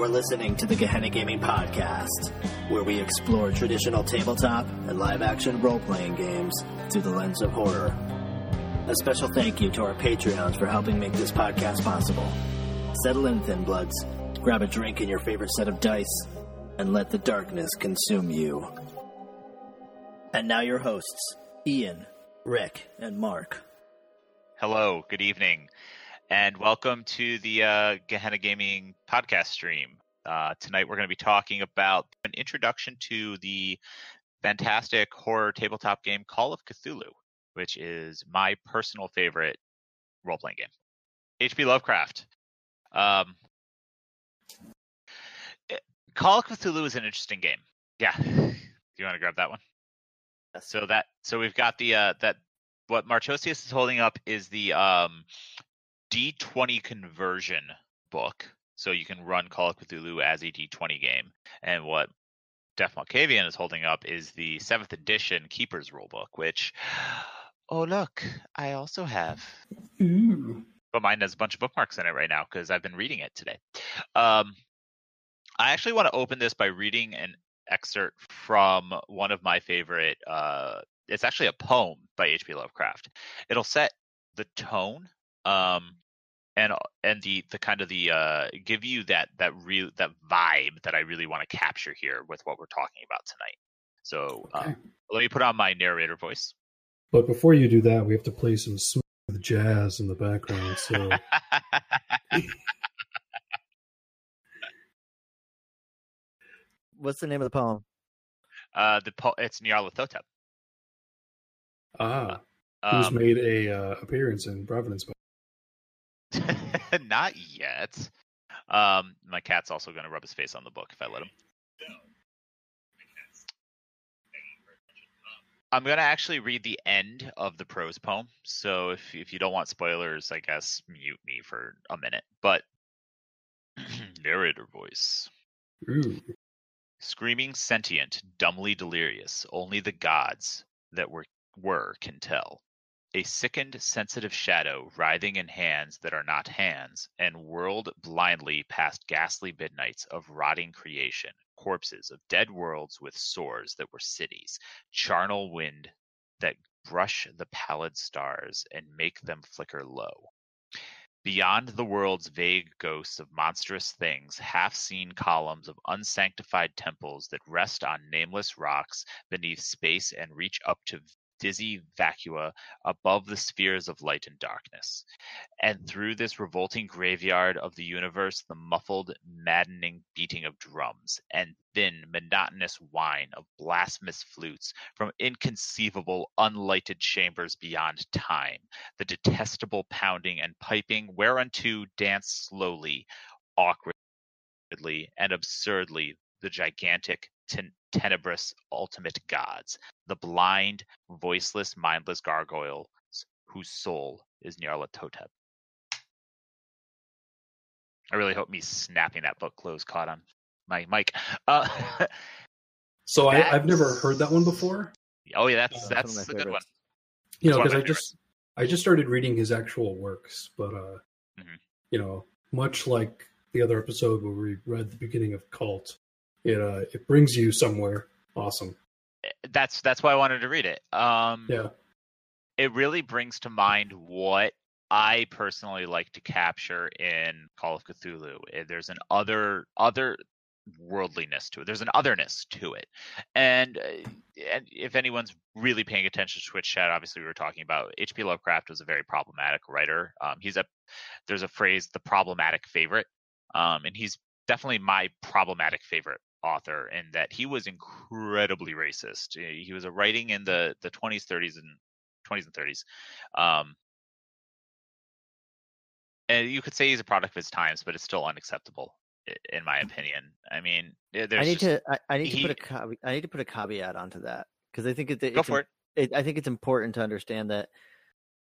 Are listening to the Gehenna Gaming Podcast, where we explore traditional tabletop and live action role playing games through the lens of horror. A special thank you to our Patreons for helping make this podcast possible. Settle in, Thin Bloods, grab a drink and your favorite set of dice, and let the darkness consume you. And now, your hosts, Ian, Rick, and Mark. Hello, good evening, and welcome to the uh, Gehenna Gaming podcast stream. Uh, tonight, we're going to be talking about an introduction to the fantastic horror tabletop game Call of Cthulhu, which is my personal favorite role playing game. H.P. Lovecraft. Um, eh, Call of Cthulhu is an interesting game. Yeah, do you want to grab that one? So that so we've got the uh, that what Marchosius is holding up is the um, D20 conversion book, so you can run Call of Cthulhu as a D20 game. And what Def Malkavian is holding up is the seventh edition Keeper's Rulebook, which oh look, I also have. Ooh. But mine has a bunch of bookmarks in it right now because I've been reading it today. Um, I actually want to open this by reading an excerpt from one of my favorite. Uh, it's actually a poem by H.P. Lovecraft. It'll set the tone, um, and and the the kind of the uh, give you that that real that vibe that I really want to capture here with what we're talking about tonight. So Okay. um, let me put on my narrator voice. But before you do that, we have to play some smooth jazz in the background. So What's the name of the poem? uh, the po- it's Nyarlathotep. ah, who's Um, made a uh, appearance in Providence? Not yet. Um, my cat's also going to rub his face on the book if I let him. I'm going to actually read the end of the prose poem. So if if you don't want spoilers, I guess mute me for a minute. But narrator voice. Ooh. Screaming sentient, dumbly delirious, only the gods that were were can tell. A sickened, sensitive shadow writhing in hands that are not hands, and whirled blindly past ghastly midnights of rotting creation, corpses of dead worlds with sores that were cities, charnel wind that brush the pallid stars and make them flicker low. Beyond the world's vague ghosts of monstrous things, half seen columns of unsanctified temples that rest on nameless rocks beneath space and reach up to dizzy vacua above the spheres of light and darkness. And through this revolting graveyard of the universe, the muffled, maddening beating of drums and thin, monotonous whine of blasphemous flutes from inconceivable, unlighted chambers beyond time the detestable pounding and piping whereunto dance slowly, awkwardly, and absurdly the gigantic, ten- tenebrous ultimate gods, the blind, voiceless, mindless gargoyles whose soul is Nyarlathotep. I really hope me snapping that book close caught on my mic. Uh, So I, I've never heard that one before. oh yeah, that's that's one of that's my a good one. You know, It's one of because my I just I just started reading his actual works, but uh, Mhm. you know, much like the other episode where we read the beginning of Cult, it uh, it brings you somewhere awesome. That's that's why I wanted to read it. Um, Yeah. it really brings to mind what I personally like to capture in Call of Cthulhu. There's an other other worldliness to it. There's an otherness to it, and uh, and if anyone's really paying attention to Twitch chat, obviously we were talking about H.P. Lovecraft was a very problematic writer. Um, he's a there's a phrase the problematic favorite, um, and he's definitely my problematic favorite author and that he was incredibly racist. Eh, He was a writing in the the 20s, 30s, and 20s and 30s. Um, and you could say he's a product of his times, but it's still unacceptable, in my opinion. I mean, eh, there's I need just, to. I, I need to put a. he- I need to put a caveat onto that because I think it, it's go for it. it. I think it's important to understand that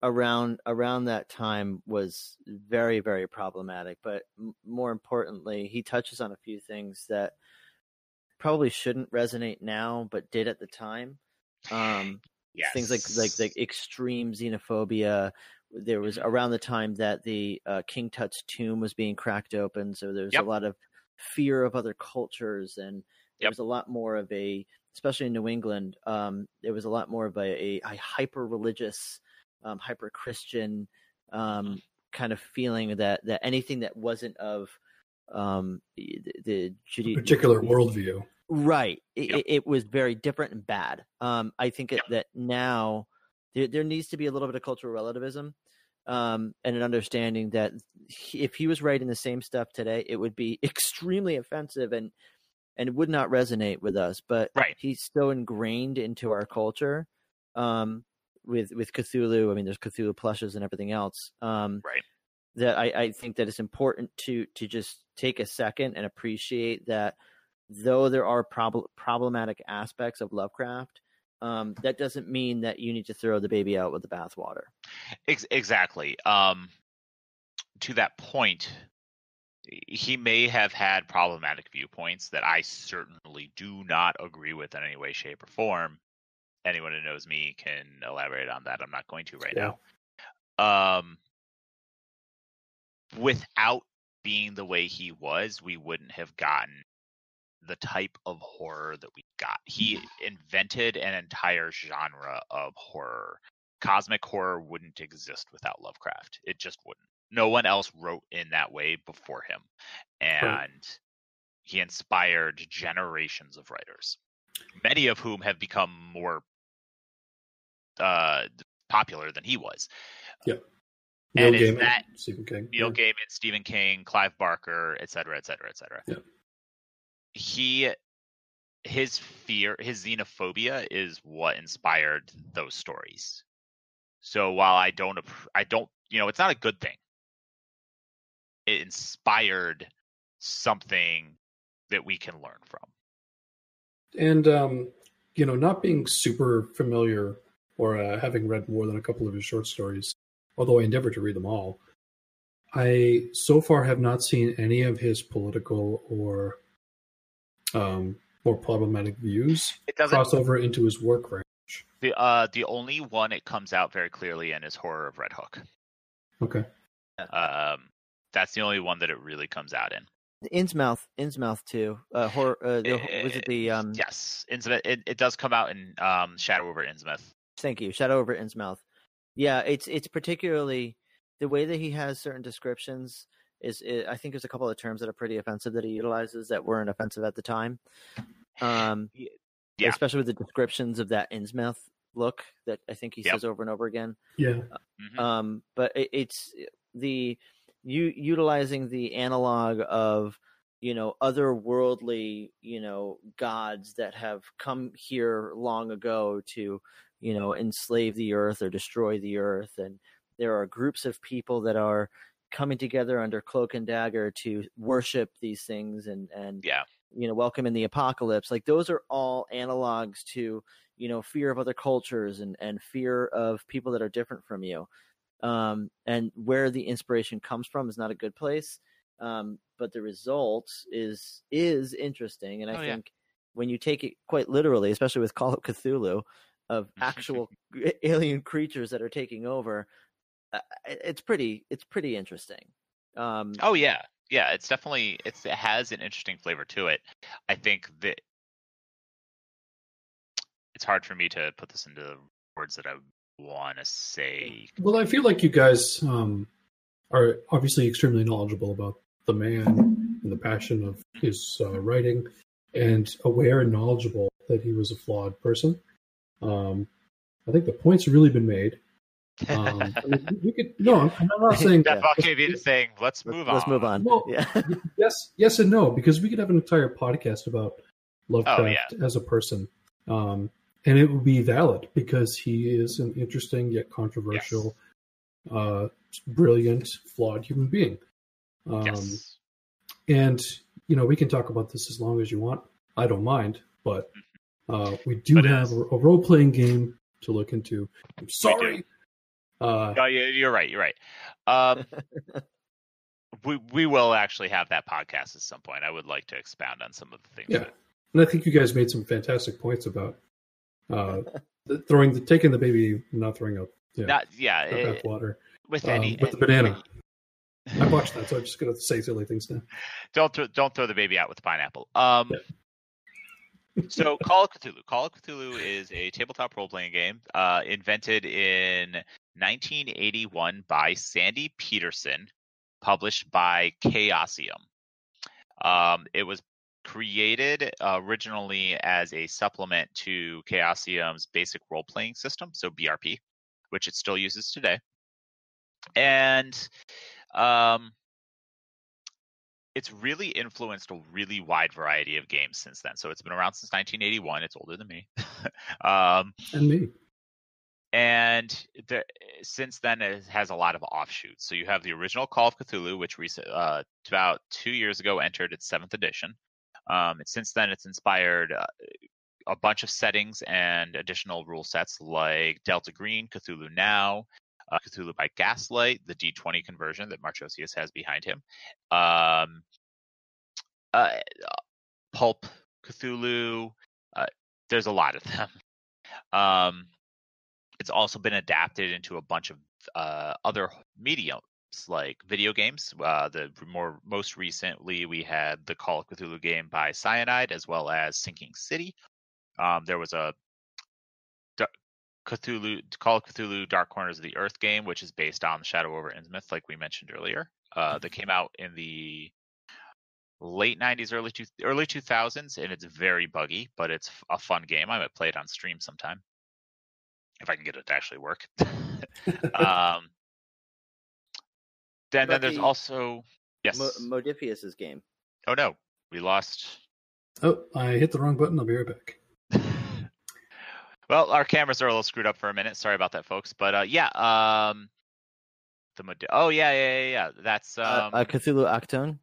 around around that time was very very problematic. But m- more importantly, he touches on a few things that probably shouldn't resonate now, but did at the time. Um, Yes. things like like like extreme xenophobia. There was around the time that the uh, King Tut's tomb was being cracked open, so there was Yep. a lot of fear of other cultures, and there Yep. was a lot more of a, especially in New England, um, there was a lot more of a, a, a hyper religious, um, hyper Christian um, kind of feeling that that anything that wasn't of um, the, the particular worldview. Right. It, Yep. it, was very different and bad. Um, I think it, Yep. that now there, there needs to be a little bit of cultural relativism um, and an understanding that he, if he was writing the same stuff today, it would be extremely offensive and and it would not resonate with us. But Right. he's so ingrained into our culture um, with with Cthulhu. I mean, there's Cthulhu plushes and everything else. Um, Right. That I, I think that it's important to to just take a second and appreciate that though there are prob- problematic aspects of Lovecraft, um, that doesn't mean that you need to throw the baby out with the bathwater. Ex- exactly. Um, to that point, he may have had problematic viewpoints that I certainly do not agree with in any way, shape, or form. Anyone who knows me can elaborate on that. I'm not going to right Yeah. now. Um, without being the way he was, we wouldn't have gotten the type of horror that we got. He invented an entire genre of horror. Cosmic horror wouldn't exist without Lovecraft. It just wouldn't. No one else wrote in that way before him. And he inspired generations of writers, many of whom have become more uh, popular than he was. Neil And is Gaiman, that- Stephen King. Neil yeah. Gaiman, Stephen King, Clive Barker, et cetera, et cetera, et cetera. Yeah. He, his fear, his xenophobia is what inspired those stories. So while I don't, I don't, you know, it's not a good thing. It inspired something that we can learn from. And um, you know, not being super familiar or uh, having read more than a couple of his short stories, although I endeavor to read them all, I so far have not seen any of his political or um, more problematic views It doesn't. cross over into his work range. The uh, the only one it comes out very clearly in is Horror of Red Hook. Okay. Um, that's the only one that it really comes out in. Innsmouth, Innsmouth too. Uh, horror. Uh, the, was it the um? yes, Innsmouth. It, it does come out in um, Shadow over Innsmouth. Thank you. Shadow over Innsmouth. Yeah, it's it's particularly the way that he has certain descriptions is, i I think there's a couple of terms that are pretty offensive that he utilizes that weren't offensive at the time. Um, Yeah. especially with the descriptions of that Innsmouth look that I think he Yep. says over and over again. Yeah. Mhm. um, but it, it's the you utilizing the analog of you know otherworldly you know gods that have come here long ago to you know enslave the earth or destroy the earth and there are groups of people that are coming together under cloak and dagger to worship these things and and yeah, you know welcome in the apocalypse. Like those are all analogs to you know fear of other cultures and and fear of people that are different from you. Um and where the inspiration comes from is not a good place. Um but the result is is interesting. And i Oh, yeah. think when you take it quite literally especially with call of cthulhu of actual alien creatures that are taking over it's pretty it's pretty interesting um Oh yeah, yeah. It's definitely it's it has an interesting flavor to it. I think that it's hard for me to put this into words that I want to say. Well, I feel like you guys um, are obviously extremely knowledgeable about the man and the passion of his uh, writing, and aware and knowledgeable that he was a flawed person. Um, I think the point's really been made. Um, I mean, we could no, I'm, I'm not saying That bucket me to saying, let's let's, move let's on. move on Well, yeah yes, yes, and no, because we could have an entire podcast about Lovecraft Oh, yeah. as a person, um, and it would be valid because he is an interesting yet controversial, uh, brilliant, flawed human being. Um, yes. And you know, we can talk about this as long as you want. I don't mind, but uh, we do But have a, a role playing game to look into. I'm sorry. Uh, Oh, yeah, you're right. You're right. Um, we we will actually have that podcast at some point. I would like to expound on some of the things. Yeah, that- and I think you guys made some fantastic points about uh, throwing the taking the baby, not throwing out yeah, Not, yeah. it- bathwater with um, any with the banana. I watched that, so I'm just gonna say silly things now. don't th- don't throw the baby out with the pineapple. Um, so Call of Cthulhu. Call of Cthulhu is a tabletop role playing game uh, invented in 1981 by Sandy Petersen, published by Chaosium. Um, it was created originally as a supplement to Chaosium's basic role playing system, so BRP, which it still uses today. And um, it's really influenced a really wide variety of games since then. So it's been around since 1981. It's older than me. um, And me. and the, since then it has a lot of offshoots. So you have the original Call of Cthulhu, which recent, uh, about two years ago entered its seventh edition. Um, and since then, it's inspired uh, a bunch of settings and additional rule sets like Delta Green, Cthulhu Now, uh, Cthulhu by Gaslight, the D20 conversion that Marchosius has behind him, um, uh, Pulp Cthulhu. Uh, there's a lot of them. Um, it's also been adapted into a bunch of uh, other mediums like video games. Uh, the more most recently, we had the Call of Cthulhu game by Cyanide, as well as Sinking City. Um, there was a Cthulhu Call of Cthulhu Dark Corners of the Earth game, which is based on Shadow over Innsmouth, like we mentioned earlier. Uh, that came out in the late 90s, early two, early 2000s, and it's very buggy, but it's a fun game. I might play it on stream sometime if I can get it to actually work. um, then, then there's Bucky- also yes. Mo- Modiphius's game. oh no, we lost. Oh, I hit the wrong button. I'll be right back. Well, our cameras are a little screwed up for a minute. Sorry about that, folks. But uh, yeah, um, the mod- oh yeah, yeah, yeah, yeah. That's um, uh, uh, Cthulhu Octone.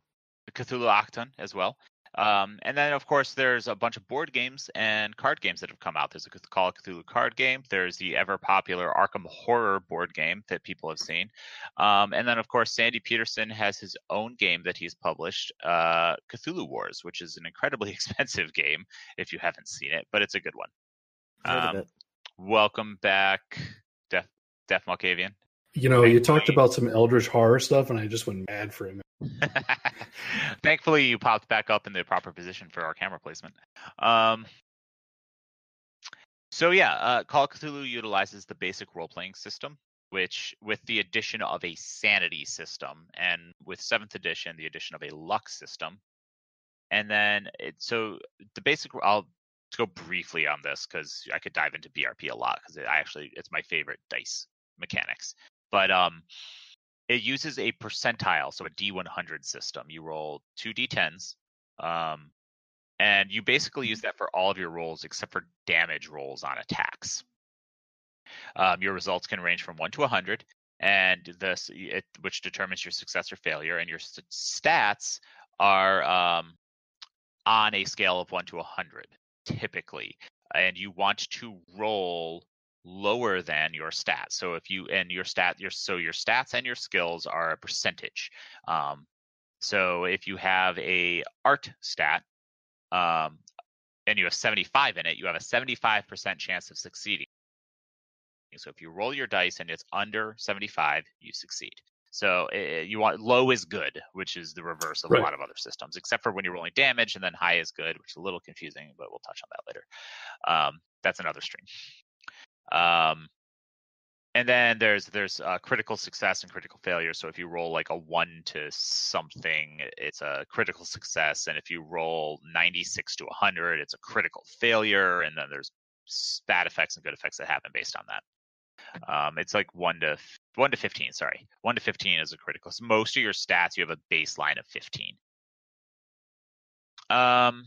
Cthulhu Octon as well. Um, and then, of course, there's a bunch of board games and card games that have come out. There's a Call of Cthulhu card game. There's the ever popular Arkham Horror board game that people have seen. Um, and then, of course, Sandy Petersen has his own game that he's published, uh, Cthulhu Wars, which is an incredibly expensive game if you haven't seen it, but it's a good one. Heard of Um, welcome back, Def, Def Malkavian. You know, you talked about some Eldritch horror stuff, and I just went mad for a minute. Thankfully, you popped back up in the proper position for our camera placement. Um, so yeah, uh, Call of Cthulhu utilizes the basic role-playing system, which, with the addition of a sanity system, and with seventh edition, the addition of a luck system, and then it, so the basic. I'll go briefly on this because I could dive into BRP a lot because I actually it's my favorite dice mechanics. But um, it uses a percentile, so a D100 system. You roll two D10s, um, and you basically use that for all of your rolls except for damage rolls on attacks. Um, your results can range from one to 100, and this it, which determines your success or failure, and your st- stats are um, on a scale of one to 100 typically, and you want to roll lower than your stats. So if you and your stat your so your stats and your skills are a percentage. Um, so if you have a art stat um, and you have 75 in it, you have a 75% chance of succeeding. So if you roll your dice and it's under 75, you succeed. So eh, you want low is good, which is the reverse of Right. a lot of other systems, except for when you're rolling damage, and then high is good, which is a little confusing, but we'll touch on that later. Um, that's another stream. Um, and then there's there's uh, critical success and critical failure. So if you roll like a one to something, it's a critical success, and if you roll 96 to 100, it's a critical failure. And then there's bad effects and good effects that happen based on that. Um, it's like one to one to 15. Sorry, one to 15 is a critical. So most of your stats, you have a baseline of 15. Um,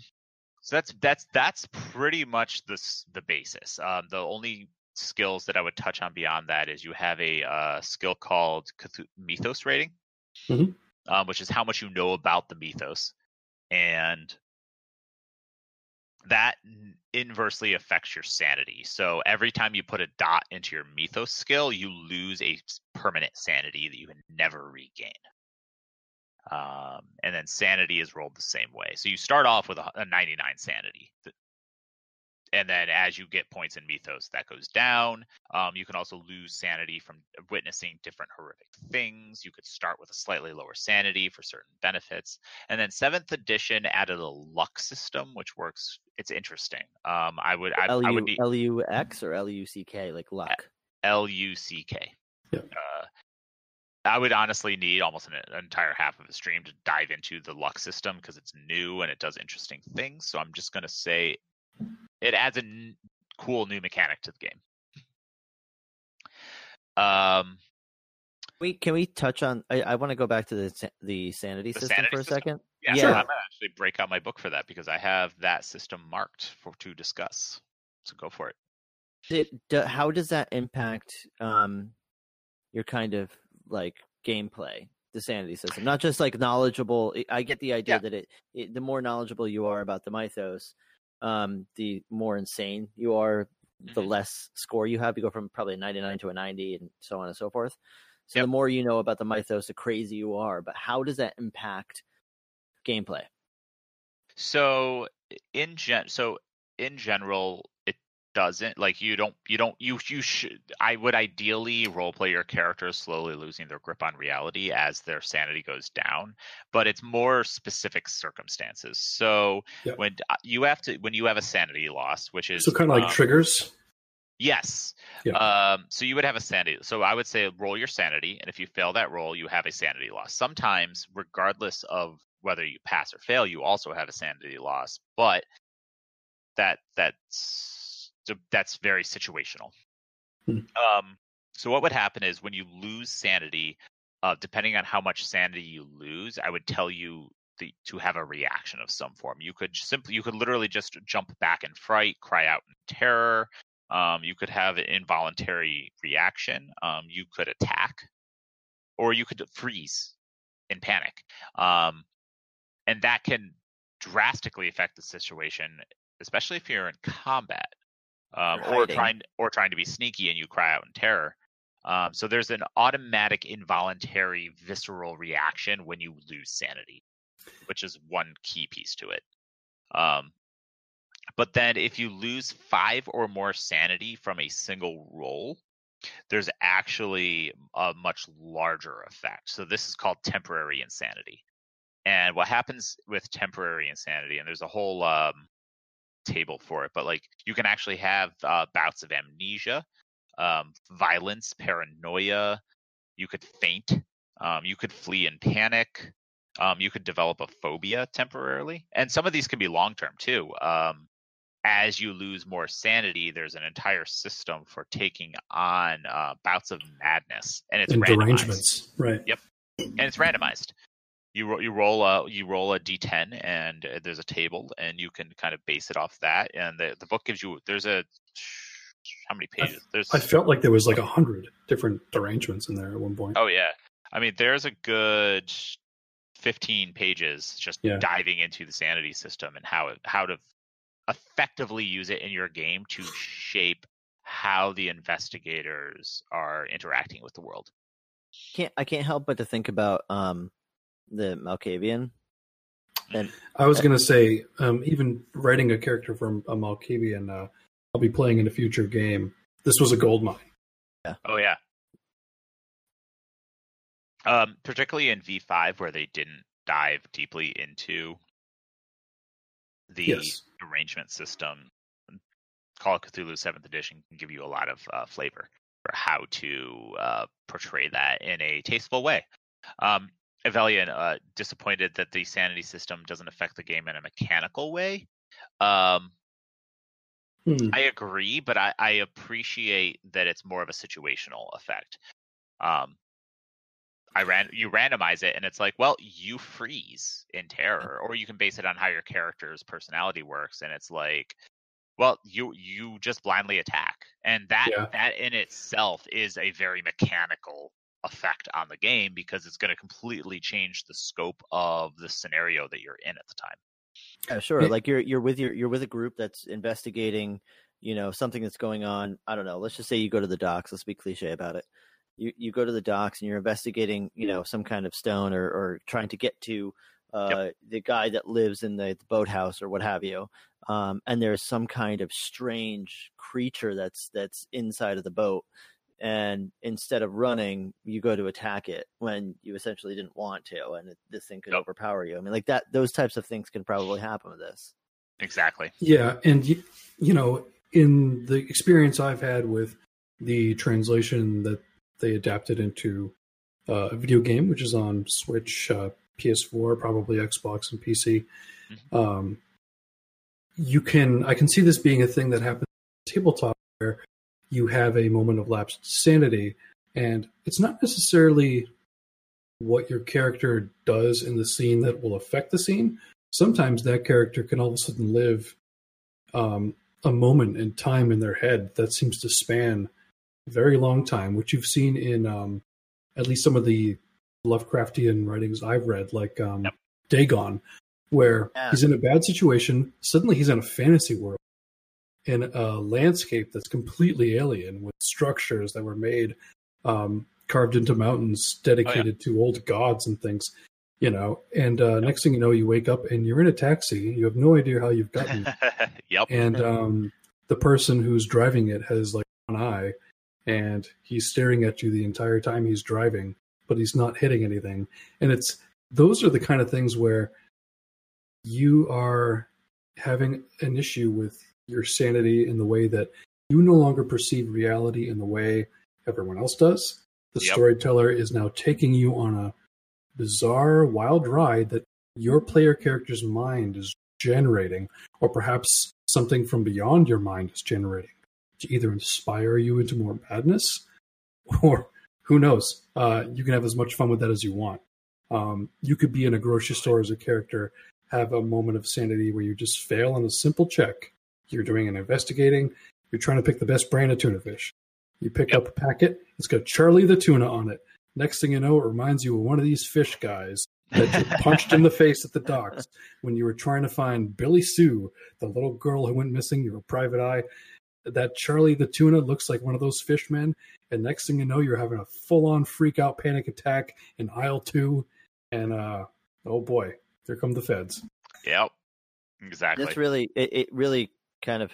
so that's that's that's pretty much the the basis. Um, the only skills that I would touch on beyond that is you have a uh, skill called Mythos rating, Mhm. um, which is how much you know about the mythos, and that inversely affects your sanity. So every time you put a dot into your mythos skill, you lose a permanent sanity that you can never regain. Um, and then sanity is rolled the same way. So you start off with a, a 99 sanity, and then as you get points in mythos, that goes down. Um, you can also lose sanity from witnessing different horrific things. You could start with a slightly lower sanity for certain benefits, and then seventh edition added a luck system, which works. It's interesting. Um, I would I, I would be, L U X or L U C K like luck. L U C K. Yeah. Uh, I would honestly need almost an, an entire half of a stream to dive into the luck system because it's new and it does interesting things. So I'm just going to say it adds a n- cool new mechanic to the game. Um, We can we touch on? I, I want to go back to the the sanity The system sanity for a system? second. yeah, Yeah. I'm gonna actually break out my book for that because I have that system marked for to discuss. So go for it. Did, do, how does that impact um your kind of like gameplay? The sanity system, not just like knowledgeable. I- I get the idea Yeah. that it, it the more knowledgeable you are about the mythos, um, the more insane you are. The Mhm. less score you have, you go from probably a 99 to a 90, and so on and so forth. So Yep. the more you know about the mythos, the crazy you are. But how does that impact gameplay? So in gen, so in general, doesn't like you don't you don't you you should. I would ideally role play your characters slowly losing their grip on reality as their sanity goes down, but it's more specific circumstances. So Yep. when uh, you have to when you have a sanity loss, which is So kind of like um, triggers. Yes. Um, so you would have a sanity. So I would say roll your sanity, and if you fail that roll, you have a sanity loss. Sometimes, regardless of whether you pass or fail, you also have a sanity loss. But that that's so that's very situational. Hmm. Um, so what would happen is when you lose sanity, uh, depending on how much sanity you lose, I would tell you the, to have a reaction of some form. You could simply, you could literally just jump back in fright, cry out in terror. Um, you could have an involuntary reaction. Um, you could attack, or you could freeze in panic. Um, and that can drastically affect the situation, especially if you're in combat um, Or trying or trying to be sneaky and you cry out in terror. Um, so there's an automatic, involuntary, visceral reaction when you lose sanity, which is one key piece to it. Um, but then if you lose five or more sanity from a single roll, there's actually a much larger effect. So this is called temporary insanity. And what happens with temporary insanity, and there's a whole um, table for it, but like you can actually have uh, bouts of amnesia, um, violence, paranoia. You could faint. Um, you could flee in panic. Um, you could develop a phobia temporarily, and some of these can be long term too. Um, as you lose more sanity, there's an entire system for taking on uh, bouts of madness, and it's and randomized derangements. Right. Yep. and it's randomized. You ro- you roll a you roll a d10 and uh, there's a table and you can kind of base it off that and the the book gives you there's a how many pages there's I felt like there was like a hundred different derangements in there at one point. oh yeah I mean there's a good 15 pages just Yeah. diving into the sanity system and how it how to effectively use it in your game to shape how the investigators are interacting with the world. Can't I can't help but to think about um the Malkavian. And I was gonna say, um, even writing a character from a Malkavian, uh, I'll be playing in a future game. This was a gold mine. Yeah. Oh yeah. Um, particularly in V5 where they didn't dive deeply into the Yes. arrangement system. Call of Cthulhu Seventh Edition can give you a lot of uh, flavor for how to uh, portray that in a tasteful way. Um, Evelian uh, disappointed that the sanity system doesn't affect the game in a mechanical way. Um, Hmm. I agree, but I, I appreciate that it's more of a situational effect. Um, I ran you randomize it, and it's like, well, you freeze in terror, or you can base it on how your character's personality works, and it's like, well, you you just blindly attack, and that Yeah. that in itself is a very mechanical effect on the game because it's going to completely change the scope of the scenario that you're in at the time. Yeah, sure. Yeah. Like you're you're with your you're with a group that's investigating, you know, something that's going on. I don't know. Let's just say you go to the docks. Let's be cliche about it. You you go to the docks and you're investigating, you know, some kind of stone or or trying to get to uh, the guy that lives in the, the boathouse or what have you, um, and there's some kind of strange creature that's that's inside of the boat, and instead of running, you go to attack it when you essentially didn't want to, and it, this thing could Yep. overpower you. I mean, like that; those types of things can probably happen with this. Exactly. Yeah, and you, you know, in the experience I've had with the translation that they adapted into uh, a video game, which is on Switch, uh, PS4, probably Xbox, and PC, um, you can I can see this being a thing that happens tabletop where you have a moment of lapsed sanity, and it's not necessarily what your character does in the scene that will affect the scene. Sometimes that character can all of a sudden live um, a moment in time in their head that seems to span a very long time, which you've seen in um, at least some of the Lovecraftian writings I've read, like um, Yep. Dagon, where Yeah. he's in a bad situation. Suddenly he's in a fantasy world in a landscape that's completely alien with structures that were made um, carved into mountains dedicated to old gods and things you know? And uh, next thing you know you wake up and you're in a taxi. You have no idea how you've gotten yep. and um, the person who's driving it has like one eye and he's staring at you the entire time he's driving but he's not hitting anything. And it's those are the kind of things where you are having an issue with your sanity in the way that you no longer perceive reality in the way everyone else does. The Yep. storyteller is now taking you on a bizarre wild ride that your player character's mind is generating or perhaps something from beyond your mind is generating to either inspire you into more madness or who knows? Uh, you can have as much fun with that as you want. Um, you could be in a grocery store as a character have a moment of sanity where you just fail on a simple check you're doing an investigating you're trying to pick the best brand of tuna fish you pick Yep. up a packet it's got charlie the tuna on it next thing you know it reminds you of one of these fish guys that you punched in the face at the docks when you were trying to find Billy Sue, the little girl who went missing. your private eye. That Charlie the tuna looks like one of those fishmen. And next thing you know, you're having a full on freak out panic attack in aisle two. And uh, oh boy, here come the feds. Yep. Exactly. That's really, it, it really kind of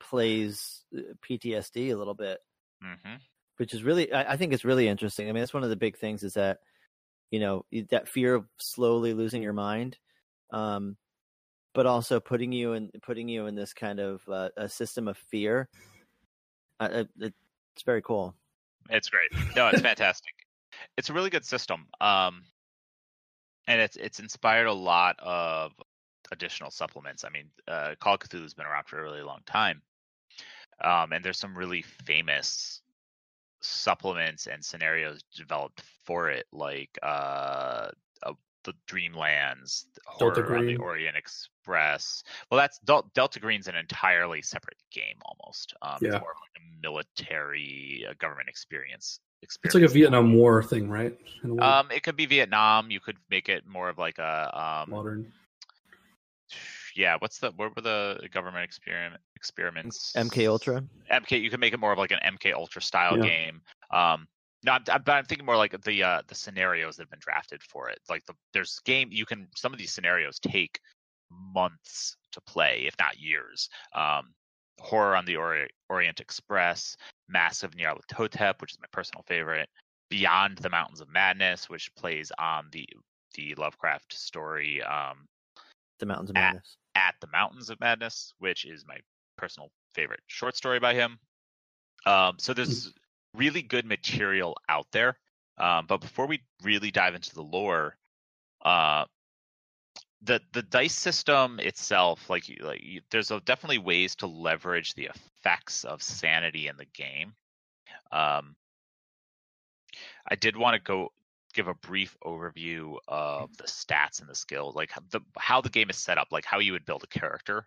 plays uh, PTSD a little bit. hmm which is really I, I think it's really interesting. I mean, that's one of the big things is that you know that fear of slowly losing your mind, um, but also putting you in putting you in this kind of uh, a system of fear. Uh, it, it's very cool. It's great. No, it's fantastic. It's a really good system. Um, and it's it's inspired a lot of additional supplements. I mean, uh, Call of Cthulhu's been around for a really long time, um, and there's some really famous supplements and scenarios developed for it, like uh, uh, the Dreamlands, Delta on the Orient Express. Well, that's Del- Delta Green's an entirely separate game almost. Um, Yeah. It's more of like a military uh, government experience. It's like a. Vietnam War thing, right? A Um, it could be Vietnam. You could make it more of like a um, modern. Yeah. What's the what were the government experiment experiments? MK Ultra. MK. You can make it more of like an MK Ultra style Yeah. game. Um, no, I'm, I'm, I'm thinking more like the uh, the scenarios that have been drafted for it. Like the there's game you can some of these scenarios take months to play, if not years. Um, Horror on the Ori- Orient Express, Masks of Nyarlathotep, which is my personal favorite. Beyond the Mountains of Madness, which plays on the the Lovecraft story um, The Mountains of Ah. Madness. at the Mountains of Madness, which is my personal favorite short story by him. Um, so there's really good material out there. Um, but before we really dive into the lore, uh, the the dice system itself, like like you, there's a, definitely ways to leverage the effects of sanity in the game. Um, I did want to go give a brief overview of the stats and the skills, like how the how the game is set up, like how you would build a character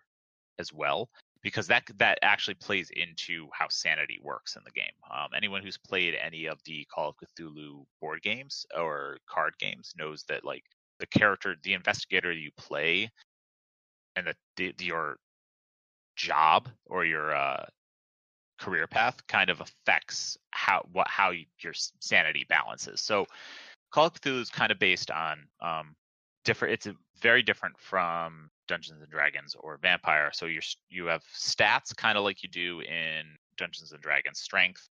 as well, because that that actually plays into how sanity works in the game. Um, anyone who's played any of the Call of Cthulhu board games or card games knows that like the character, the investigator you play, and the, the your job or your uh, career path kind of affects how what how your sanity balances. So Call of Cthulhu is kind of based on um, different. It's very different from Dungeons and Dragons or Vampire. So you're you have stats kind of like you do in Dungeons and Dragons: strength,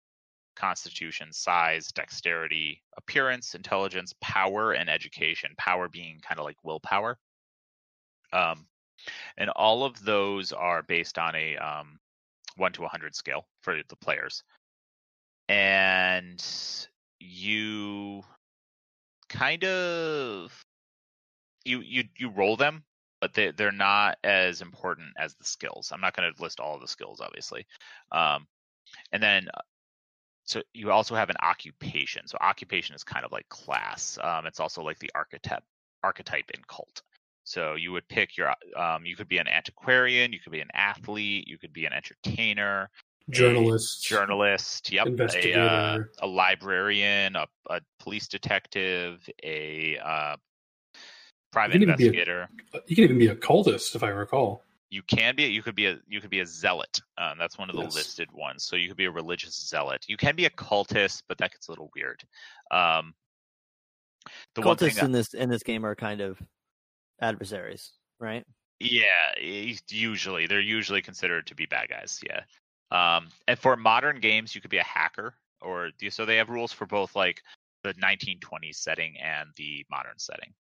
constitution, size, dexterity, appearance, intelligence, power, and education. Power being kind of like willpower. Um, and all of those are based on a um, one to 100 scale for the players. And you kind of you you you roll them but they they're not as important as the skills. I'm not going to list all of the skills, obviously. Um, and then, uh, so you also have an occupation. So occupation is kind of like class. Um, it's also like the archetype archetype in cult. So you would pick your. Um, you could be an antiquarian. You could be an athlete. You could be an entertainer. Journalist. Journalist. Yep. A, uh, a librarian. A, a police detective. A uh, private can even be a- investigator. You can even be a cultist, if I recall. you can be you could be a you could be a zealot um, that's one of the Yes. listed ones so you could be a religious zealot you can be a cultist but that gets a little weird um the one thing Cultists in this in this game are kind of adversaries, right? yeah usually they're usually considered to be bad guys yeah um and for modern games you could be a hacker or so they have rules for both like the 1920s setting and the modern setting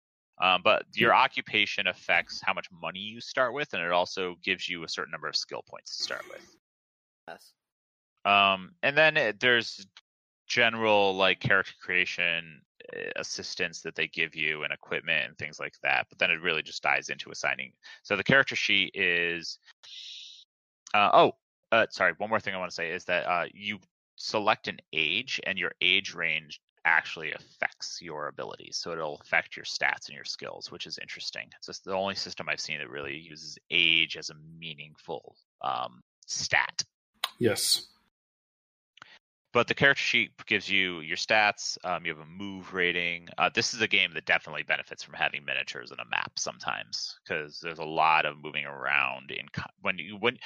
um, but your occupation affects how much money you start with and it also gives you a certain number of skill points to start with Yes. Um, and then it, there's general like character creation uh, assistance that they give you and equipment and things like that. But then it really just dives into assigning. So the character sheet is. Uh, oh, uh, sorry. One more thing I want to say is that uh, you select an age, and your age range actually affects your abilities. So it'll affect your stats and your skills, which is interesting. It's just the only system I've seen that really uses age as a meaningful um, stat Yes. but the character sheet gives you your stats. Um, you have a move rating. Uh, this is a game that definitely benefits from having miniatures and a map sometimes because there's a lot of moving around in co- when you when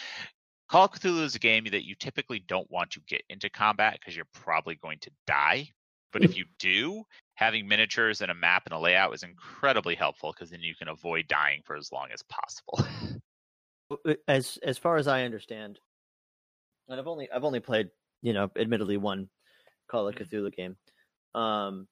Call of Cthulhu is a game that you typically don't want to get into combat because you're probably going to die. But if you do, having miniatures and a map and a layout is incredibly helpful because then you can avoid dying for as long as possible. Uh, As as far as I understand, and I've only I've only played you know admittedly one Call of Cthulhu game, um,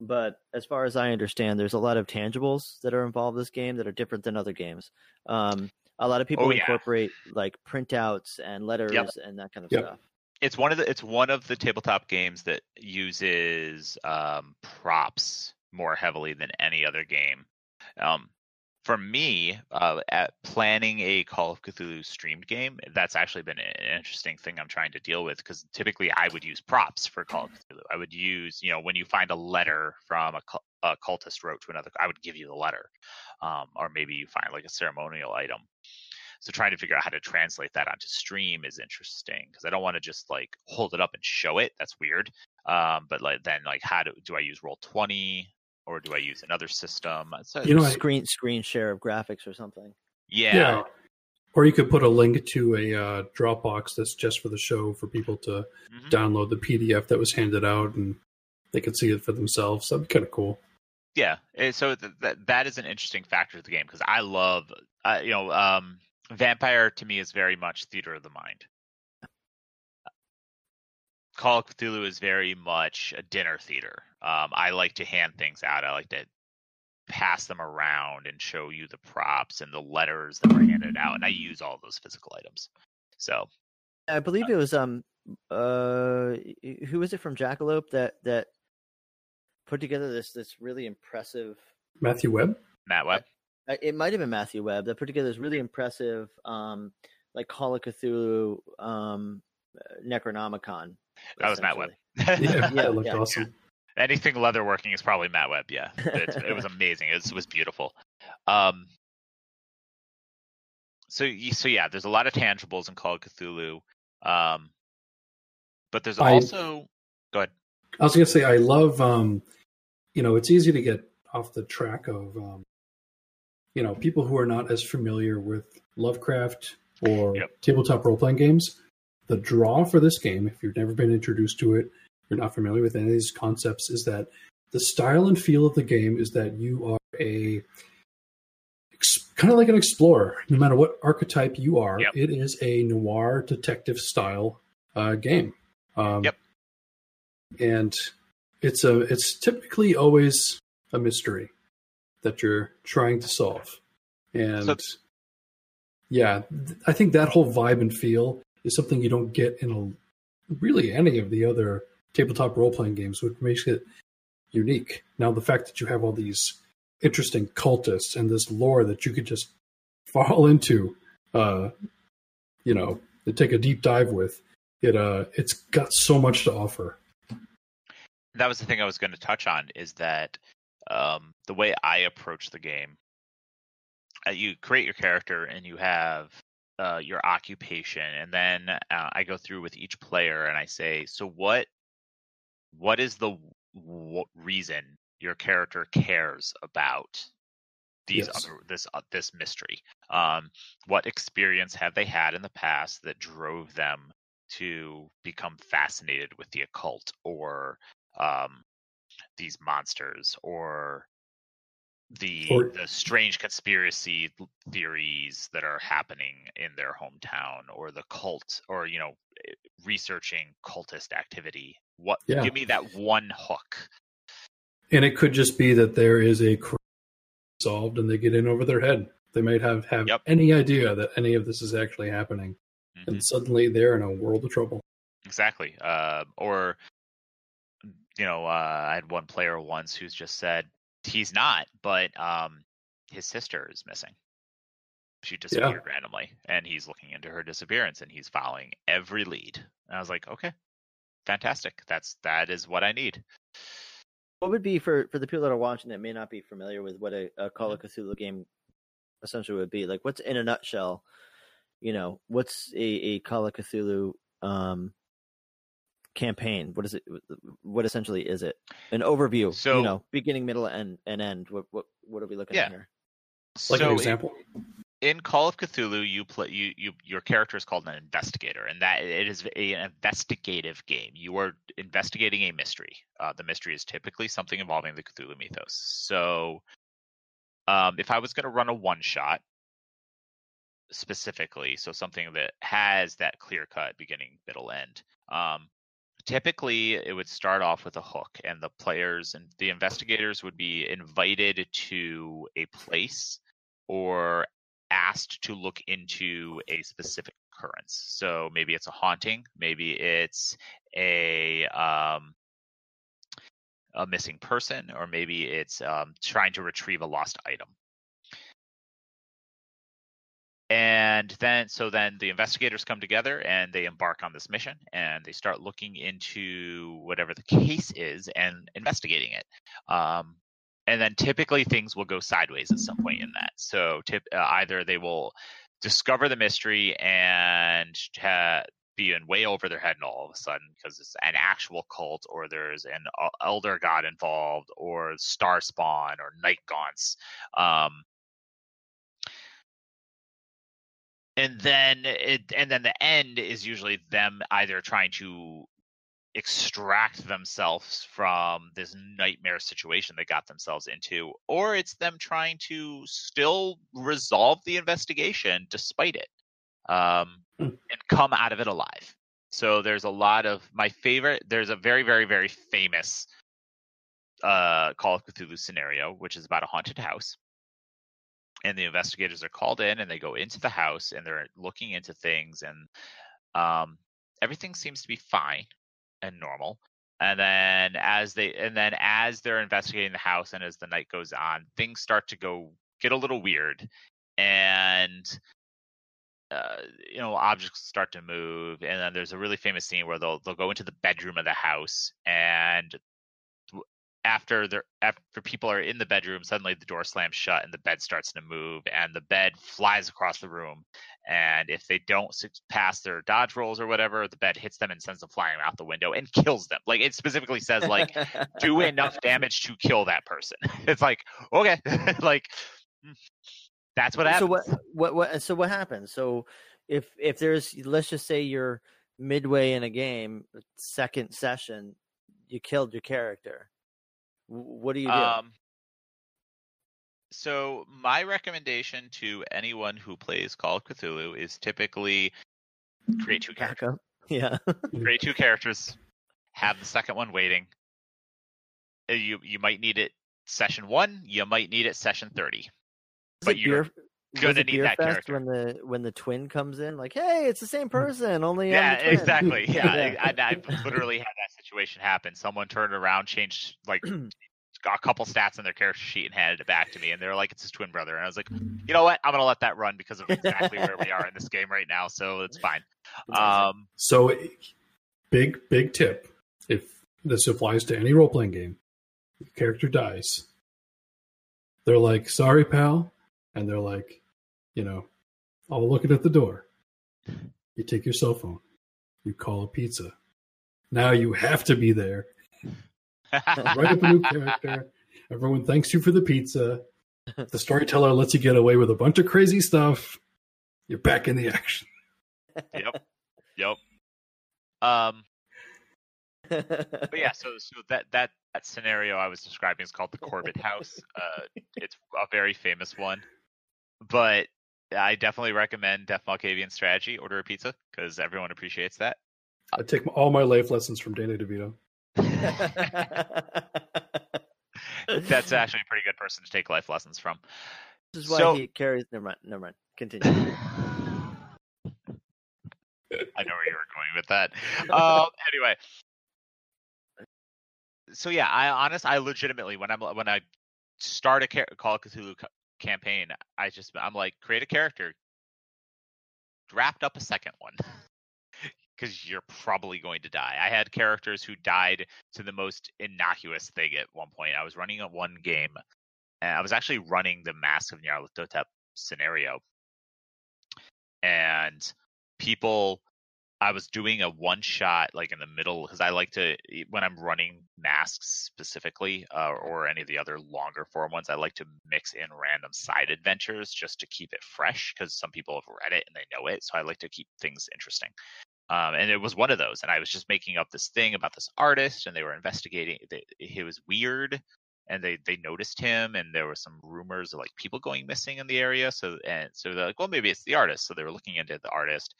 but as far as I understand, there's a lot of tangibles that are involved in this game that are different than other games. Um, a lot of people Oh, yeah. incorporate like printouts and letters and that kind of Yep. stuff. it's one of the it's one of the tabletop games that uses um, props more heavily than any other game. Um, for me, uh, at planning a Call of Cthulhu streamed game, that's actually been an interesting thing I'm trying to deal with because typically I would use props for Call of Cthulhu. I would use, you know, when you find a letter from a, cul- a cultist wrote to another, I would give you the letter, um, or maybe you find like a ceremonial item. So trying to figure out how to translate that onto stream is interesting because I don't want to just like hold it up and show it. That's weird. Um, but like then like how do do I use roll twenty or do I use another system? So, You know, I- screen screen share of graphics or something. yeah, Or you could put a link to a uh, Dropbox that's just for the show for people to Mhm. download the PDF that was handed out and they could see it for themselves. That'd be kind of cool. Yeah. Eh, So th- that that is an interesting factor of the game because I love, uh, you know, um, Vampire to me is very much theater of the mind. Call of Cthulhu is very much a dinner theater. Um, I like to hand things out. I like to pass them around and show you the props and the letters that were handed out, and I use all those physical items. So I believe it was um uh who was it from Jackalope that that put together this this really impressive Matthew Webb? Matt Webb, it might have been Matthew Webb that put together this really impressive um like Call of Cthulhu um uh, Necronomicon. that was Matt Webb. Yeah, Yeah, that looked yeah. awesome. anything leatherworking is probably Matt Webb. Yeah, it, it was amazing. It was, it was beautiful. Um, so so yeah, there's a lot of tangibles in Call of Cthulhu, um, but there's I- also go ahead. I was gonna say I love um you know, it's easy to get off the track of um you know, people who are not as familiar with Lovecraft or Yep. tabletop role playing games. The draw for this game, if you've never been introduced to it, you're not familiar with any of these concepts, is that the style and feel of the game is that you are a kind of like an explorer. No matter what archetype you are, Yep. it is a noir detective style uh, game. Um, Yep. And it's a it's typically always a mystery that you're trying to solve, and So- yeah, I think that whole vibe and feel is something you don't get in a really any of the other tabletop role playing games, which makes it unique. Now, the fact that you have all these interesting cultists and this lore that you could just fall into, uh, you know, take a deep dive with, it uh, it's got so much to offer. That was the thing I was going to touch on is that um, the way I approach the game, uh, you create your character and you have uh, your occupation, and then uh, I go through with each player and I say, so what? What is the w- reason your character cares about these Yes. other this uh, this mystery? Um, what experience have they had in the past that drove them to become fascinated with the occult or um, these monsters or the Or- the strange conspiracy theories that are happening in their hometown or the cult or you know eh, researching cultist activity what Yeah. give me that one hook And it could just be that there is a crime solved and they get in over their head. They might have have Yep. any idea that any of this is actually happening, Mhm. and suddenly they're in a world of trouble. Exactly. Uh, or, you know, uh, I had one player once who's just said he's not, but um, his sister is missing. She disappeared randomly, and he's looking into her disappearance, and he's following every lead. And I was like, okay, fantastic. That's that is what I need. What would be for for the people that are watching that may not be familiar with what a, a Call of Mm-hmm. Cthulhu game essentially would be? Like, what's in a nutshell? You know, what's a, a Call of Cthulhu um, campaign? What is it? What essentially is it? An overview. So- you know, beginning, middle, and and end. What what what are we looking Yeah. at here? Like so an in- example, in Call of Cthulhu, you play you you your character is called an investigator, and that it is a, an investigative game. You are investigating a mystery. Uh, the mystery is typically something involving the Cthulhu mythos. So, um, if I was going to run a one shot specifically, so something that has that clear cut beginning, middle, end. Um, typically, it would start off with a hook, and the players and the investigators would be invited to a place or asked to look into a specific occurrence. So maybe it's a haunting, maybe it's a um, a missing person, or maybe it's um, trying to retrieve a lost item. And then, so then the investigators come together and they embark on this mission and they start looking into whatever the case is and investigating it. Um, and then typically things will go sideways at some point in that. So tip, uh, either they will discover the mystery and ha- be in way over their head and all of a sudden because it's an actual cult or there's an uh, elder god involved or star spawn or night gaunts. Um, and then it and then the end is usually them either trying to extract themselves from this nightmare situation they got themselves into or it's them trying to still resolve the investigation despite it um, Hmm. and come out of it alive so there's a lot of my favorite there's a very very very famous uh, call of cthulhu scenario which is about a haunted house and the investigators are called in and they go into the house and they're looking into things and um, everything seems to be fine and normal. And then as they and then as they're investigating the house and as the night goes on things start to go get a little weird and uh, you know objects start to move. And then there's a really famous scene where they'll they'll go into the bedroom of the house and after they're after people are in the bedroom suddenly the door slams shut and the bed starts to move and the bed flies across the room. And if they don't pass their dodge rolls or whatever the bed hits them and sends them flying out the window and kills them. Like it specifically says like do enough damage to kill that person. It's like okay. Like that's what happens So what what what so what happens? So if if there's let's just say you're midway in a game, second session, you killed your character. What do you do? um So my recommendation to anyone who plays Call of Cthulhu is typically create two characters. Yeah. Create two characters. Have the second one waiting. Uh, You you might need it session one. You might need it session thirty. Was But it you're beer, gonna it need that character. when the when the twin comes in? Like, hey, it's the same person, only I'm Yeah, the twin. exactly. Yeah, Yeah. I, I, I've literally had that situation happen. Someone turned around, changed like got a couple stats in their character sheet and handed it back to me, and they're like, "It's his twin brother." And I was like, "You know what? I'm gonna let that run because of exactly where we are in this game right now, so it's fine." Um, So, big big tip: if this applies to any role playing game, the character dies. They're like, "Sorry, pal," and they're like, you know, all looking at the door. You take your cell phone, you call a pizza. Now you have to be there. Write up a new character. Everyone thanks you for the pizza. The storyteller lets you get away with a bunch of crazy stuff. You're back in the action. yep, yep. Um, but yeah, so so that that that scenario I was describing is called the Corbett House. Uh, it's a very famous one, but I definitely recommend Def Malkavian strategy. Order a pizza because everyone appreciates that. I take all my life lessons from Danny DeVito. That's actually a pretty good person to take life lessons from. This is why So- he carries. Never mind. Never mind. Continue. I know where you were going with that. Um, anyway, so yeah, I honest, I legitimately when I'm when I start a Call of Cthulhu ca- campaign, I just I'm like create a character, draft up a second one. Because you're probably going to die. I had characters who died to the most innocuous thing at one point. I was running a one game, and I was actually running the Mask of Nyarlathotep scenario, and people I was doing a one shot like in the middle because I like to when I'm running masks specifically uh, or any of the other longer form ones. I like to mix in random side adventures just to keep it fresh because some people have read it and they know it. So I like to keep things interesting. Um, and it was one of those, and I was just making up this thing about this artist, and they were investigating. They, he was weird, and they they noticed him, and there were some rumors of like people going missing in the area. So and so they're like, well, maybe it's the artist. So they were looking into the artist,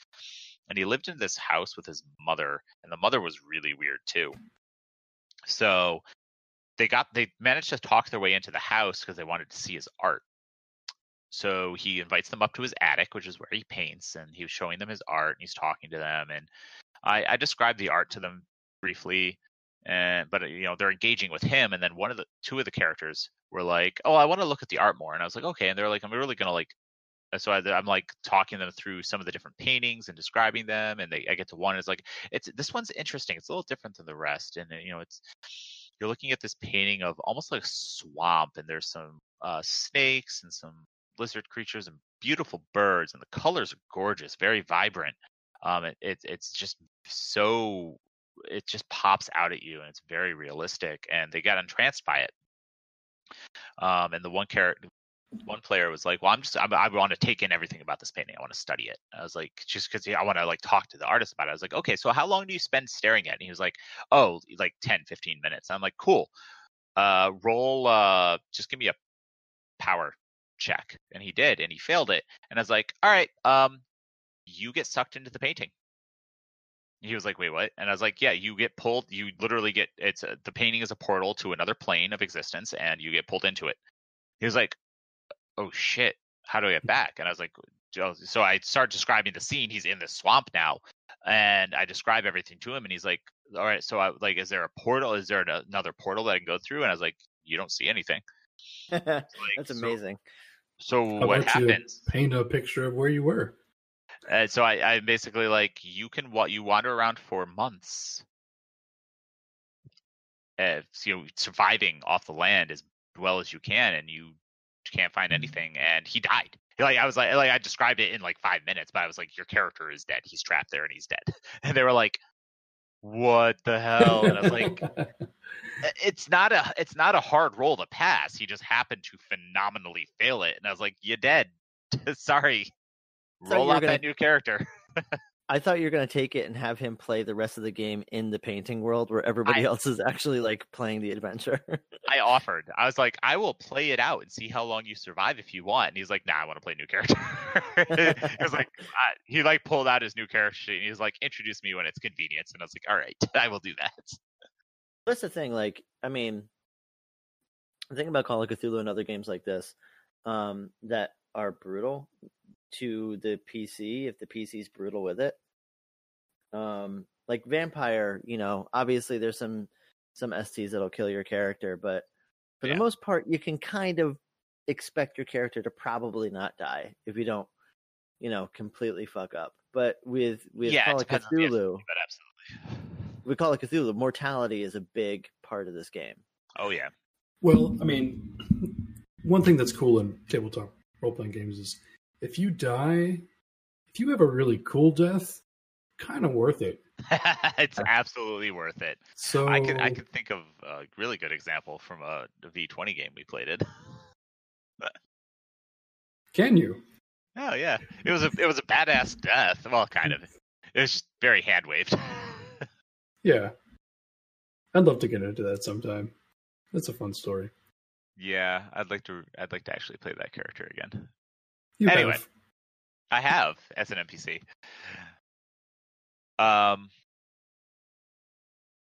and he lived in this house with his mother, and the mother was really weird too. So they got they managed to talk their way into the house because they wanted to see his art. So he invites them up to his attic, which is where he paints, and he was showing them his art and he's talking to them. And I, I described the art to them briefly, and but you know they're engaging with him. And then one of the two of the characters were like, "Oh, I want to look at the art more," and I was like, "Okay." And they're like, "I'm really gonna like." So I, I'm like talking them through some of the different paintings and describing them, and they I get to one. It's like it's this one's interesting. It's a little different than the rest, and you know it's you're looking at this painting of almost like a swamp, and there's some uh, snakes and some lizard creatures and beautiful birds, and the colors are gorgeous, very vibrant. Um, it, it it's just so it just pops out at you, and it's very realistic, and they got entranced by it. Um, and the one character, one player was like, "Well, I'm just I, I want to take in everything about this painting. I want to study it." I was like, "Just because I want to like talk to the artist about it." I was like, "Okay, so how long do you spend staring at?" it? And he was like, "Oh, like 10, 15 minutes." I'm like, "Cool. Uh, roll. Uh, just give me a power check." And he did, and he failed it. And I was like, "All right, um, you get sucked into the painting." He was like, "Wait, what?" And I was like, "Yeah, you get pulled. You literally get it's a, the painting is a portal to another plane of existence, and you get pulled into it." He was like, "Oh shit, how do I get back?" And I was like, "Oh," "So I start describing the scene. He's in the swamp now, and I describe everything to him, and he's like, "All right, so I like, is there a portal? Is there an- another portal that I can go through?" And I was like, "You don't see anything." That's Like, so- amazing. So How what about happens? paint a picture of where you were? Uh, so I, I basically like you can what you wander around for months, uh, you know, surviving off the land as well as you can, and you can't find mm-hmm. anything. And he died. Like I was like, like I described it in like five minutes, but I was like, your character is dead. He's trapped there and he's dead. And they were like, what the hell? And I was like, it's not a it's not a hard roll to pass. He just happened to phenomenally fail it, and I was like, you're dead. Sorry. So Roll out gonna- that new character. I thought you were going to take it and have him play the rest of the game in the painting world where everybody I- else is actually like playing the adventure. I offered. I was like, I will play it out and see how long you survive if you want. And he's like, Nah, I want to play a new character. he was like, uh, he like pulled out his new character sheet and he was like, introduce me when it's convenient. And I was like, all right, I will do that. That's the thing. Like, I mean, the thing about Call of Cthulhu and other games like this um, that are brutal to the PC, if the PC's brutal with it, um, like Vampire, you know, obviously there's some some STs that'll kill your character, but for Yeah. the most part, you can kind of expect your character to probably not die if you don't, you know, completely fuck up. But with with yeah, Call it of depends on the Cthulhu, but absolutely. we Call of Cthulhu, mortality is a big part of this game. Oh yeah. Well, I mean, one thing that's cool in tabletop role playing games is if you die, if you have a really cool death, kind of worth it. it's absolutely worth it. So I could I could think of a really good example from a V twenty game we played it. can you? Oh yeah, it was a it was a badass death. Well, kind of. It was just very hand waved. Yeah, I'd love to get into that sometime. That's a fun story. yeah, I'd like to I'd like to actually play that character again. You Anyway. have. I have as an NPC. Um.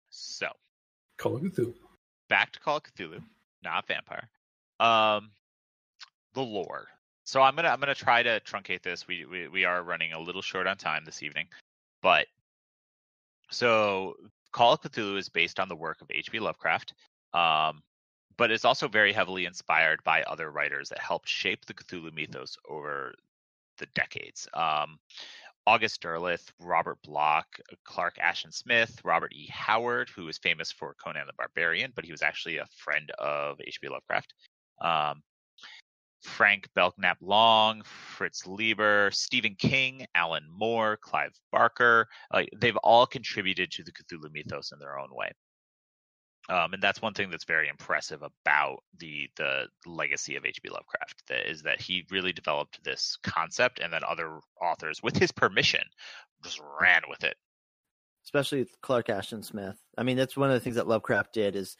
So Call of Cthulhu. back to Call of Cthulhu, not vampire. Um, the lore. So I'm gonna I'm gonna try to truncate this. We we we are running a little short on time this evening, but so Call of Cthulhu is based on the work of H.P. Lovecraft, um, but it's also very heavily inspired by other writers that helped shape the Cthulhu mythos over the decades. Um, August Derleth, Robert Bloch, Clark Ashton Smith, Robert E. Howard, who is famous for Conan the Barbarian, but he was actually a friend of H.P. Lovecraft. Um, Frank Belknap Long, Fritz Leiber, Stephen King, Alan Moore, Clive Barker. They've all contributed to the Cthulhu mythos in their own way. Um, and that's one thing that's very impressive about the the legacy of H.P. Lovecraft that is that he really developed this concept, and then other authors, with his permission, just ran with it. especially with Clark Ashton Smith. I mean, that's one of the things that Lovecraft did is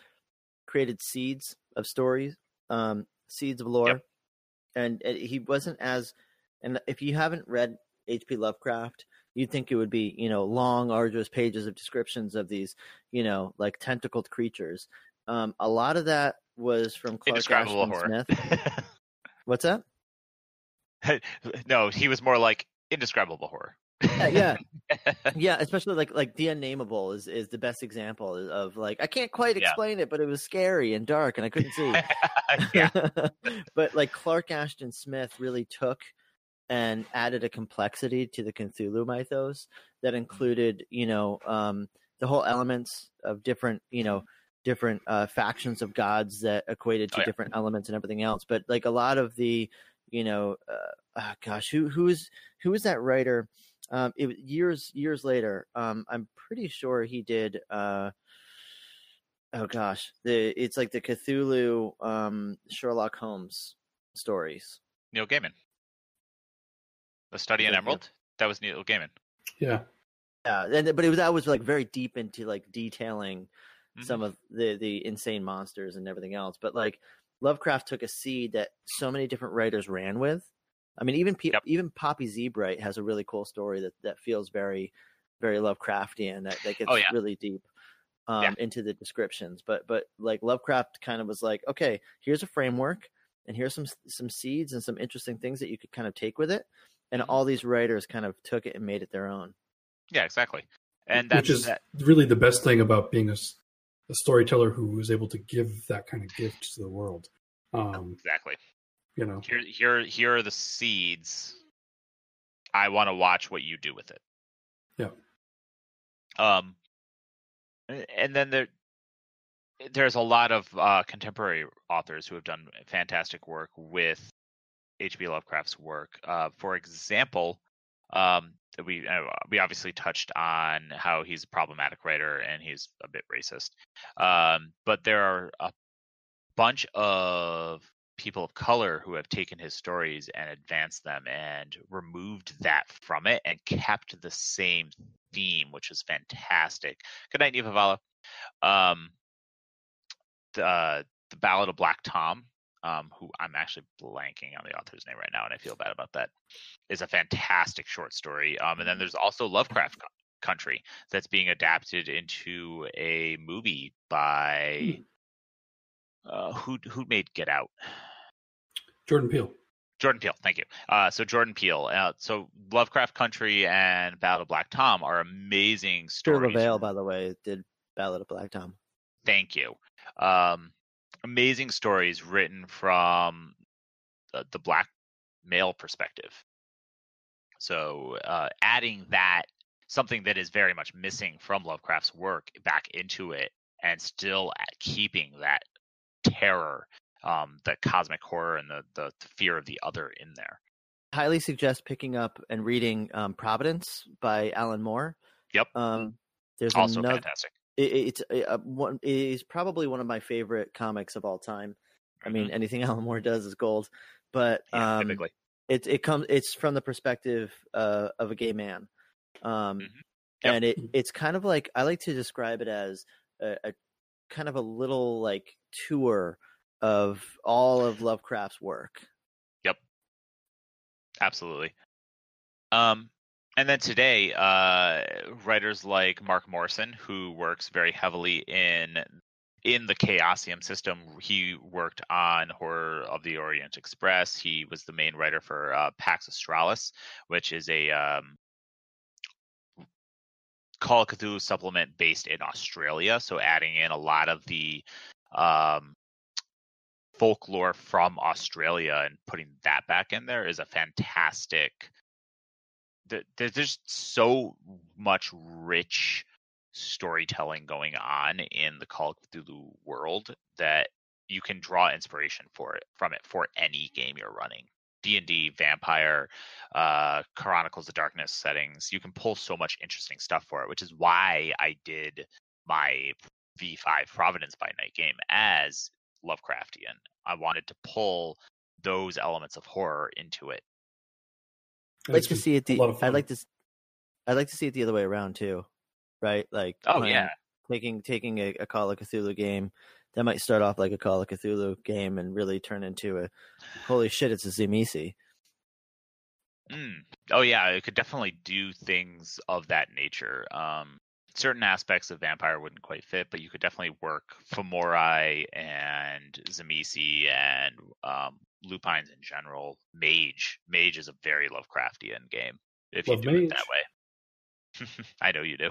created seeds of stories, um, seeds of lore, Yep. and it, he wasn't as. And if you haven't read H.P. Lovecraft, you'd think it would be you know long, arduous pages of descriptions of these you know like tentacled creatures. Um, a lot of that was from Clark Ashton horror. Smith. What's that? no, he was more like indescribable horror. Yeah, yeah. yeah, especially like like the unnameable is is the best example of like I can't quite Yeah. explain it, but it was scary and dark and I couldn't see. but like Clark Ashton Smith really took and added a complexity to the Cthulhu mythos that Mm-hmm. included, you know, um, the whole elements of different, you know, different uh, factions of gods that equated to Oh, yeah. different elements and everything else. But like a lot of the, you know, uh, ah, gosh, who who is who is that writer? Um, it was years years later. Um, I'm pretty sure he did. Uh, oh gosh, the it's like the Cthulhu um, Sherlock Holmes stories. Neil Gaiman. The Study in Yep, yep. Emerald. That was Neil Gaiman. Yeah. Yeah, and but it was that was like very deep into like detailing Mhm. some of the the insane monsters and everything else. But like Lovecraft took a seed that so many different writers ran with. I mean, even pe- Yep. even Poppy Z. Brite has a really cool story that that feels very very Lovecraftian. That that gets Oh, yeah. really deep um, Yeah. into the descriptions. But but like Lovecraft kind of was like, okay, here's a framework, and here's some some seeds and some interesting things that you could kind of take with it. And Mhm. all these writers kind of took it and made it their own. Yeah, exactly. And that's Which is that. really the best thing about being a storyteller who is able to give that kind of gift to the world. Um, Exactly. you know, Here, here, here are the seeds. I want to watch what you do with it. Yeah. Um, and then there, there's a lot of uh, contemporary authors who have done fantastic work with H.P. Lovecraft's work. Uh, for example, um, we uh, we obviously touched on how he's a problematic writer and he's a bit racist. Um, but there are a bunch of people of color who have taken his stories and advanced them and removed that from it and kept the same theme, which is fantastic. Good night, Neva Vala. Um, the, uh, the Ballad of Black Tom, um, who I'm actually blanking on the author's name right now, and I feel bad about that, is a fantastic short story. Um, and then there's also Lovecraft Country that's being adapted into a movie by uh, who who made Get Out? Jordan Peele. Jordan Peele, thank you. Uh, so Jordan Peele. Uh, so Lovecraft Country and Ballad of Black Tom are amazing stories. Peter LaValle, by the way, did Ballad of Black Tom. Thank you. Um, amazing stories written from the, the black male perspective. So uh, adding that something that is very much missing from Lovecraft's work back into it, and still keeping that terror, um, the cosmic horror, and the, the fear of the other in there. Highly suggest picking up and reading um, Providence by Alan Moore. Yep. Um, there's also another, fantastic. It, it's uh, one. It is probably one of my favorite comics of all time. I mean, Mhm. anything Alan Moore does is gold. But yeah, um, typically. it it comes it's from the perspective uh, of a gay man, um, Mhm. Yep. and it it's kind of like I like to describe it as a, a kind of a little like tour of all of Lovecraft's work. Yep, absolutely. Um, and then today, uh, writers like Mark Morrison, who works very heavily in in the Chaosium system, he worked on Horror of the Orient Express. He was the main writer for uh, Pax Australis, which is a um, Call of Cthulhu supplement based in Australia. So adding in a lot of the um, folklore from Australia and putting that back in there is a fantastic. Th- th- There's so much rich storytelling going on in the Call of Cthulhu world that you can draw inspiration for it from it for any game you're running. D and D, Vampire, uh, Chronicles of Darkness settings. You can pull so much interesting stuff for it, which is why I did my V5 Providence by Night game as Lovecraftian. I wanted to pull those elements of horror into it. I'd like to see it. The I'd like to. s- I'd like to see it the other way around too, right? Like Oh playing- yeah, taking taking a, a Call of Cthulhu game that might start off like a Call of Cthulhu game and really turn into a holy shit, it's a Tzimisce. Mm. Oh yeah, it could definitely do things of that nature. Um, certain aspects of Vampire wouldn't quite fit, but you could definitely work Fomori and Tzimisce and um, Lupines in general. Mage, Mage is a very Lovecraftian game if you Love do it that way. I know you do.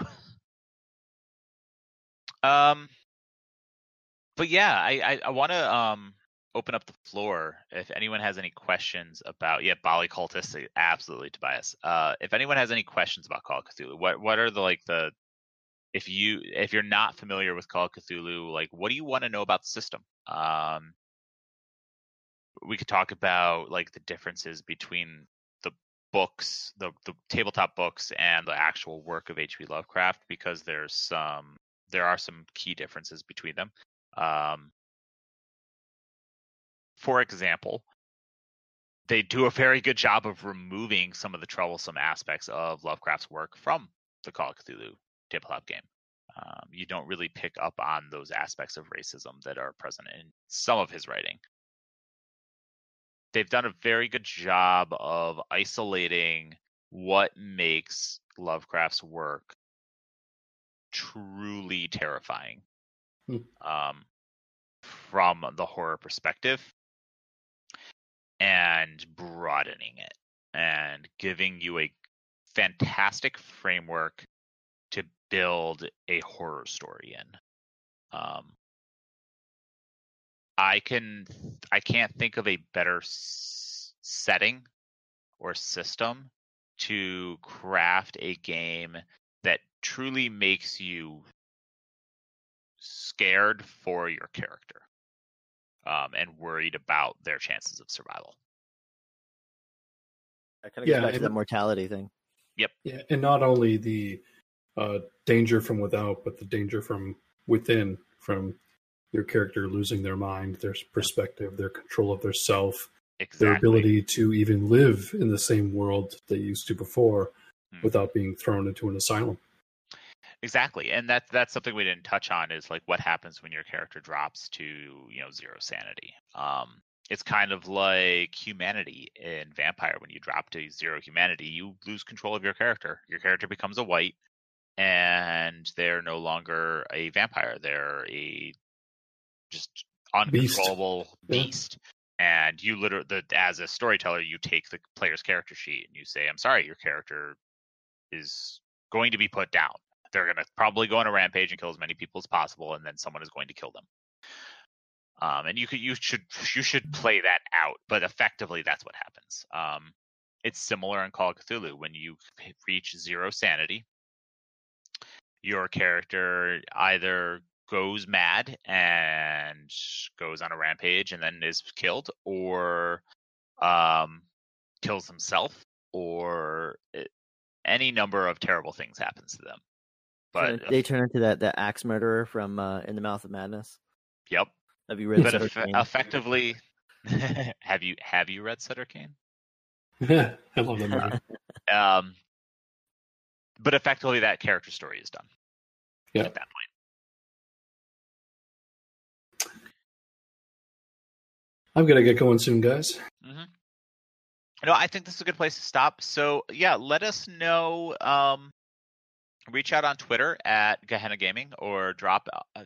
Um, but yeah, I I, I want to um open up the floor if anyone has any questions about yeah Baali cultists absolutely Tobias. Uh, if anyone has any questions about Call of Cthulhu, what what are the like the if you if you're not familiar with Call of Cthulhu, like what do you want to know about the system? Um, we could talk about like the differences between the books, the the tabletop books, and the actual work of H.P. Lovecraft because there's some there are some key differences between them. Um, for example, they do a very good job of removing some of the troublesome aspects of Lovecraft's work from the Call of Cthulhu tabletop game. Um, you don't really pick up on those aspects of racism that are present in some of his writing. They've done a very good job of isolating what makes Lovecraft's work truly terrifying Hmm. um, from the horror perspective and broadening it and giving you a fantastic framework to build a horror story in. Um, I can I can't think of a better s- setting or system to craft a game that truly makes you scared for your character um, and worried about their chances of survival. I kind of Yeah, go back to and- mortality thing. Yep. Yeah, and not only the uh, danger from without, but the danger from within, from your character losing their mind, their perspective, their control of their self, exactly. their ability to even live in the same world they used to before Hmm. without being thrown into an asylum. Exactly, and that's that's something we didn't touch on is like what happens when your character drops to you know zero sanity. Um, it's kind of like humanity in Vampire. When you drop to zero humanity, you lose control of your character. Your character becomes a wight, and they're no longer a vampire. They're a just Beast. uncontrollable Yeah. beast. And you literally, the, as a storyteller, you take the player's character sheet and you say, "I'm sorry, your character is going to be put down. They're going to probably go on a rampage and kill as many people as possible, and then someone is going to kill them." Um, and you could, you should, you should play that out. But effectively, that's what happens. Um, it's similar in Call of Cthulhu when you reach zero sanity. Your character either goes mad and goes on a rampage and then is killed, or um, kills himself, or it, any number of terrible things happens to them. But they turn into that that axe murderer from uh, In the Mouth of Madness. yep, Have you read? but eff- effectively, have you have you read Sutter Cane? I love that movie. Um, but effectively, that character story is done Yeah. at that point. I'm gonna get going soon, guys. hmm No, I think this is a good place to stop. So yeah, let us know. Um, reach out on Twitter at Gehenna Gaming or drop uh,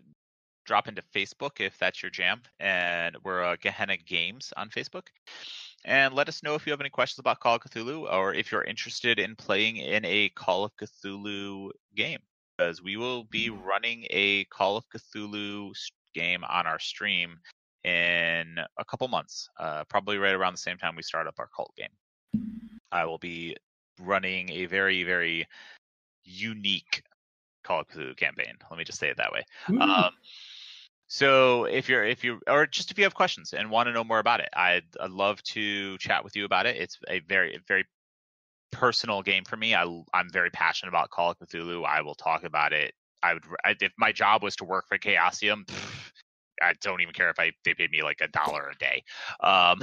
drop into Facebook if that's your jam, and we're uh, Gehenna Games on Facebook. And let us know if you have any questions about Call of Cthulhu or if you're interested in playing in a Call of Cthulhu game. Because we will be running a Call of Cthulhu game on our stream in a couple months, uh, probably right around the same time we start up our cult game. I will be running a very, very unique Call of Cthulhu campaign. Let me just say it that way. Um, so if you're if you or just if you have questions and want to know more about it, I'd, I'd love to chat with you about it. It's a very very personal game for me. I I'm very passionate about Call of Cthulhu. I will talk about it. I would I, if my job was to work for Chaosium. pff, I don't even care if I they paid me like a dollar a day. Um,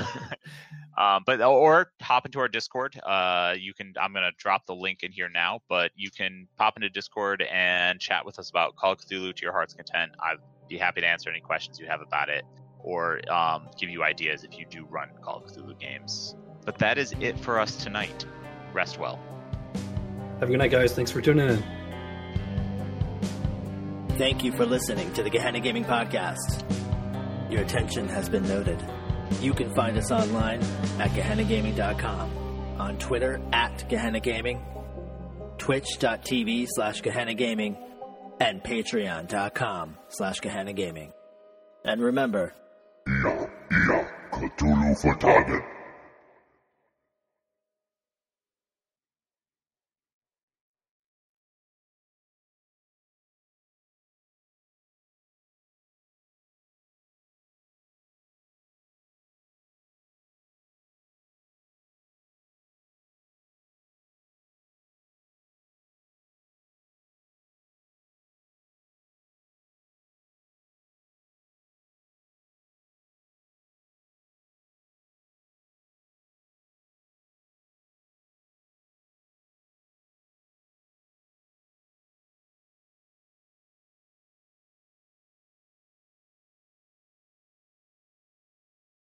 um, but or hop into our Discord. Uh, you can. I'm gonna drop the link in here now, but you can pop into Discord and chat with us about Call of Cthulhu to your heart's content. I'd be happy to answer any questions you have about it, or um, give you ideas if you do run Call of Cthulhu games. But that is it for us tonight. Rest well. Have a good night, guys. Thanks for tuning in. Thank you for listening to the Gehenna Gaming Podcast. Your attention has been noted. You can find us online at GehennaGaming.com, on Twitter at Gehenna Gaming, twitch.tv slash Gehenna Gaming, and patreon.com slash Gehenna Gaming. And remember, Ia, ia, Cthulhu fhtagn.